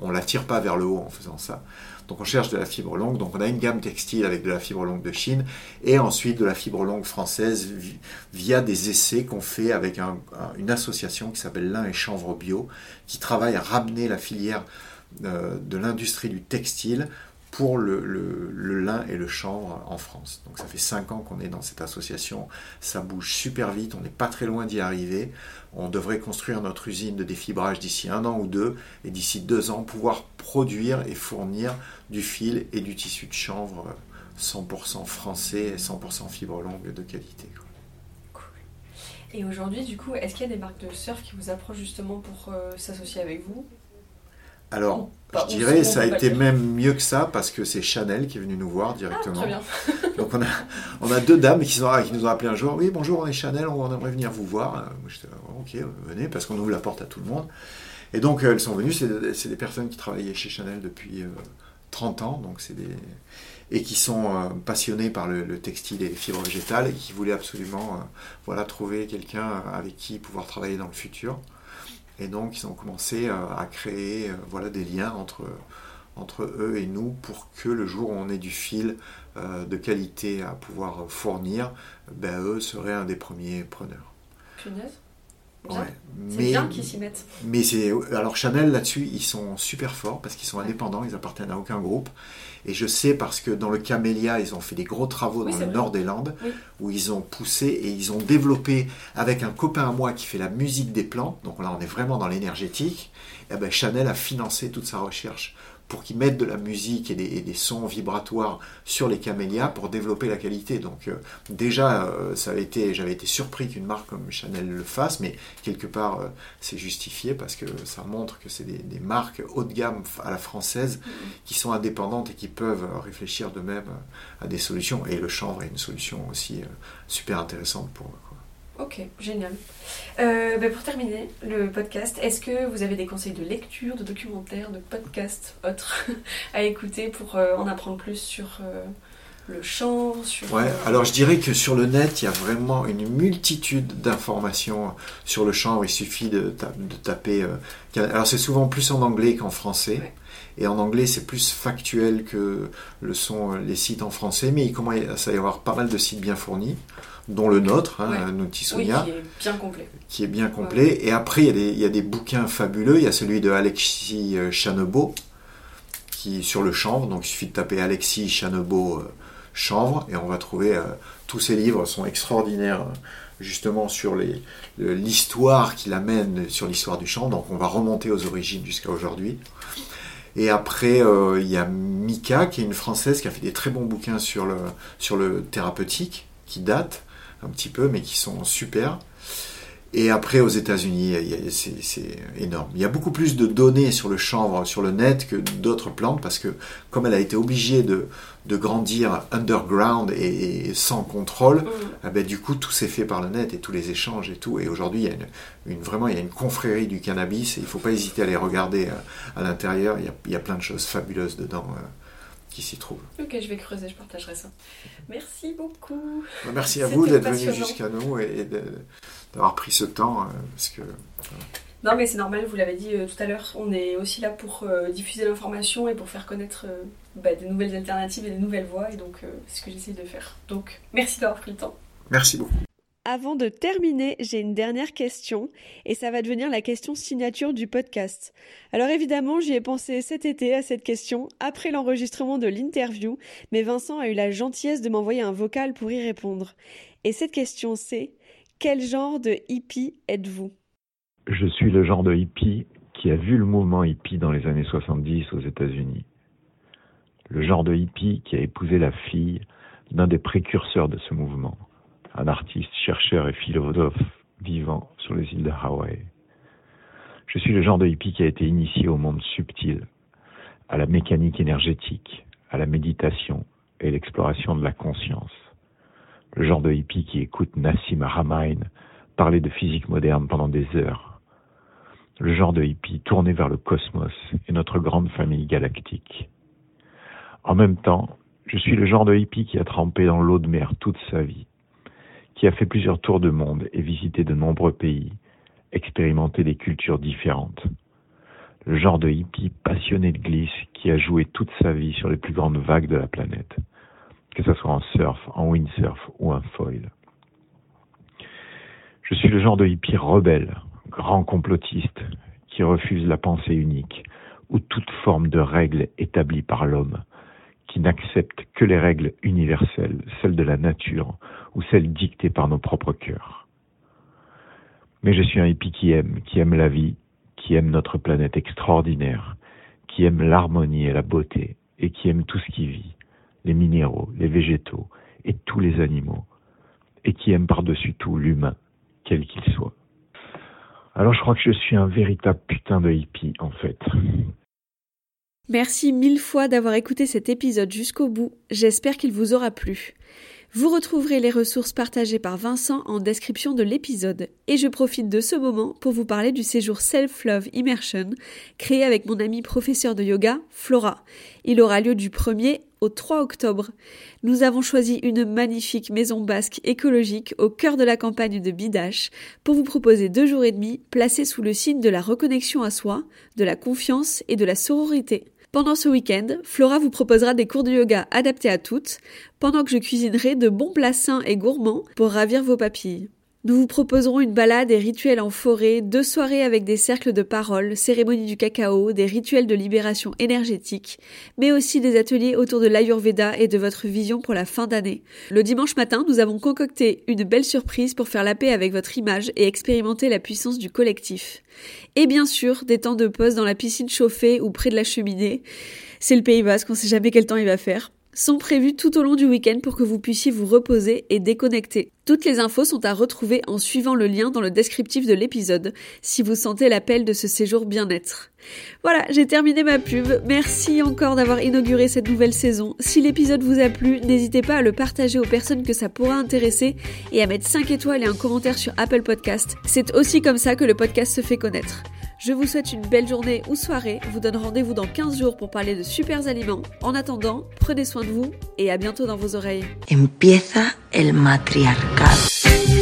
on ne la tire pas vers le haut en faisant ça. Donc, on cherche de la fibre longue. Donc, on a une gamme textile avec de la fibre longue de Chine. Et ensuite, de la fibre longue française vi- via des essais qu'on fait avec un- un- une association qui s'appelle Lin et Chanvre Bio, qui travaille à ramener la filière euh, de l'industrie du textile pour le, lin et le chanvre en France. Donc ça fait 5 ans qu'on est dans cette association, ça bouge super vite, on n'est pas très loin d'y arriver. On devrait construire notre usine de défibrage d'ici un an ou deux, et d'ici deux ans pouvoir produire et fournir du fil et du tissu de chanvre euh, 100% français et 100% fibre longue de qualité. quoi. Et aujourd'hui, du coup, est-ce qu'il y a des marques de surf qui vous approchent justement pour euh, s'associer avec vous? Alors, je dirais, on ça a été même mieux que ça, parce que c'est Chanel qui est venu nous voir Ah, directement. très bien. Donc on a, on a deux dames qui, sont, qui nous ont appelé un jour. Oui, bonjour, on est Chanel, on aimerait venir vous voir. Moi, j'étais, oh, ok, venez, parce qu'on ouvre la porte à tout le monde. Et donc euh, elles sont venues, c'est, c'est des personnes qui travaillaient chez Chanel depuis euh, 30 ans, donc c'est des, et qui sont euh, passionnées par le, le textile et les fibres végétales et qui voulaient absolument euh, voilà, trouver quelqu'un avec qui pouvoir travailler dans le futur. Et donc ils ont commencé euh, à créer euh, voilà, des liens entre, eux et nous pour que le jour où on ait du fil euh, de qualité à pouvoir fournir, ben, eux seraient un des premiers preneurs. Ouais. C'est Mais, bien qu'ils s'y mettent. mais c'est alors Chanel là-dessus, ils sont super forts parce qu'ils sont indépendants, ils appartiennent à aucun groupe. Et je sais parce que dans le Camélia, ils ont fait des gros travaux Oui, dans le vrai. nord des Landes Oui. où ils ont poussé et ils ont développé avec un copain à moi qui fait la musique des plantes. Donc là, on est vraiment dans l'énergétique. Et ben Chanel a financé toute sa recherche pour qu'ils mettent de la musique et des, et des sons vibratoires sur les camélias pour développer la qualité. Donc euh, déjà, euh, ça avait été, j'avais été surpris qu'une marque comme Chanel le fasse, mais quelque part, euh, c'est justifié parce que ça montre que c'est des, des marques haut de gamme à la française qui sont indépendantes et qui peuvent réfléchir de même à des solutions. Et le chanvre est une solution aussi super intéressante pour eux. Ok, génial. Euh, bah, pour terminer le podcast, est-ce que vous avez des conseils de lecture, de documentaires, de podcasts, autres à écouter pour euh, en apprendre plus sur euh, le chant, sur... Ouais, alors je dirais que sur le net, il y a vraiment une multitude d'informations sur le chanvre. Il suffit de, ta- de taper. alors c'est souvent plus en anglais qu'en français. Ouais. Et en anglais, c'est plus factuel que le sont les sites en français. Mais il commence à y avoir pas mal de sites bien fournis, dont le nôtre, hein, Ouais. Oui, qui est bien complet. qui est bien complet. Et après, il y, a des, il y a des bouquins fabuleux. Il y a celui de Alexis euh, Chanebeau, qui sur le chanvre. Donc il suffit de taper Alexis Chanebeau euh, chanvre et on va trouver euh, tous ces livres sont extraordinaires euh, justement sur l'histoire qu'il amène sur l'histoire du chanvre. Donc on va remonter aux origines jusqu'à aujourd'hui. Et après, euh, il y a Mika, qui est une Française qui a fait des très bons bouquins sur le, sur le thérapeutique, qui datent un petit peu, mais qui sont super. Et après, aux États-Unis, c'est énorme. Il y a beaucoup plus de données sur le chanvre, sur le net, que d'autres plantes, parce que comme elle a été obligée de, de grandir underground et, sans contrôle, Mm. ah ben, du coup, tout s'est fait par le net et tous les échanges et tout. Et aujourd'hui, il y a une, une- vraiment, il y a une confrérie du cannabis et il faut pas hésiter à aller regarder euh, à, l'intérieur. Il y, a, il y a plein de choses fabuleuses dedans euh, qui s'y trouvent. Ok, je vais creuser, je partagerai ça. Merci beaucoup. Merci à vous d'être venu jusqu'à nous et, d'avoir pris ce temps euh, parce que Non, mais c'est normal, vous l'avez dit euh, tout à l'heure, on est aussi là pour euh, diffuser l'information et pour faire connaître bah, des nouvelles alternatives et des nouvelles voies, et donc c'est ce que j'essaie de faire. Donc, merci d'avoir pris le temps. merci beaucoup. Avant de terminer, j'ai une dernière question et ça va devenir la question signature du podcast. Alors évidemment, j'y ai pensé cet été à cette question après l'enregistrement de l'interview, mais Vincent a eu la gentillesse de m'envoyer un vocal pour y répondre. Et cette question c'est quel genre de hippie êtes-vous? Je suis le genre de hippie qui a vu le mouvement hippie dans les années 70 aux États-Unis. Le genre de hippie qui a épousé la fille d'un des précurseurs de ce mouvement, un artiste, chercheur et philosophe vivant sur les îles de Hawaï. Je suis le genre de hippie qui a été initié au monde subtil, à la mécanique énergétique, à la méditation et l'exploration de la conscience. Le genre de hippie qui écoute Nassim Haramein parler de physique moderne pendant des heures. Le genre de hippie tourné vers le cosmos et notre grande famille galactique. En même temps, je suis le genre de hippie qui a trempé dans l'eau de mer toute sa vie, qui a fait plusieurs tours de monde et visité de nombreux pays, expérimenté des cultures différentes. Le genre de hippie passionné de glisse qui a joué toute sa vie sur les plus grandes vagues de la planète, que ce soit en surf, en windsurf ou en foil. Je suis le genre de hippie rebelle, grand complotiste, qui refuse la pensée unique ou toute forme de règle établie par l'homme, qui n'accepte que les règles universelles, celles de la nature ou celles dictées par nos propres cœurs. Mais je suis un hippie qui aime, qui aime la vie, qui aime notre planète extraordinaire, qui aime l'harmonie et la beauté, et qui aime tout ce qui vit, les minéraux, les végétaux et tous les animaux, et qui aime par-dessus tout l'humain, quel qu'il soit. Alors je crois que je suis un véritable putain de hippie, en fait. Merci mille fois d'avoir écouté cet épisode jusqu'au bout, j'espère qu'il vous aura plu. Vous retrouverez les ressources partagées par Vincent en description de l'épisode. Et je profite de ce moment pour vous parler du séjour Self-Love Immersion, créé avec mon ami professeur de yoga, Flora. Il aura lieu du 1er au 3 octobre. Nous avons choisi une magnifique maison basque écologique au cœur de la campagne de Bidache pour vous proposer deux jours et demi placés sous le signe de la reconnexion à soi, de la confiance et de la sororité. Pendant ce week-end, Flora vous proposera des cours de yoga adaptés à toutes, pendant que je cuisinerai de bons plats sains et gourmands pour ravir vos papilles. Nous vous proposerons une balade et rituels en forêt, deux soirées avec des cercles de parole, cérémonies du cacao, des rituels de libération énergétique, mais aussi des ateliers autour de l'Ayurveda et de votre vision pour la fin d'année. Le dimanche matin, nous avons concocté une belle surprise pour faire la paix avec votre image et expérimenter la puissance du collectif. Et bien sûr, des temps de pause dans la piscine chauffée ou près de la cheminée. C'est le Pays Basque, on sait jamais quel temps il va faire sont prévus tout au long du week-end pour que vous puissiez vous reposer et déconnecter. Toutes les infos sont à retrouver en suivant le lien dans le descriptif de l'épisode si vous sentez l'appel de ce séjour bien-être. Voilà, j'ai terminé ma pub. Merci encore d'avoir inauguré cette nouvelle saison. Si l'épisode vous a plu, n'hésitez pas à le partager aux personnes que ça pourra intéresser et à mettre 5 étoiles et un commentaire sur Apple Podcast. C'est aussi comme ça que le podcast se fait connaître. Je vous souhaite une belle journée ou soirée, vous donne rendez-vous dans 15 jours pour parler de super aliments. En attendant, prenez soin de vous et à bientôt dans vos oreilles. Empieza el matriarcado.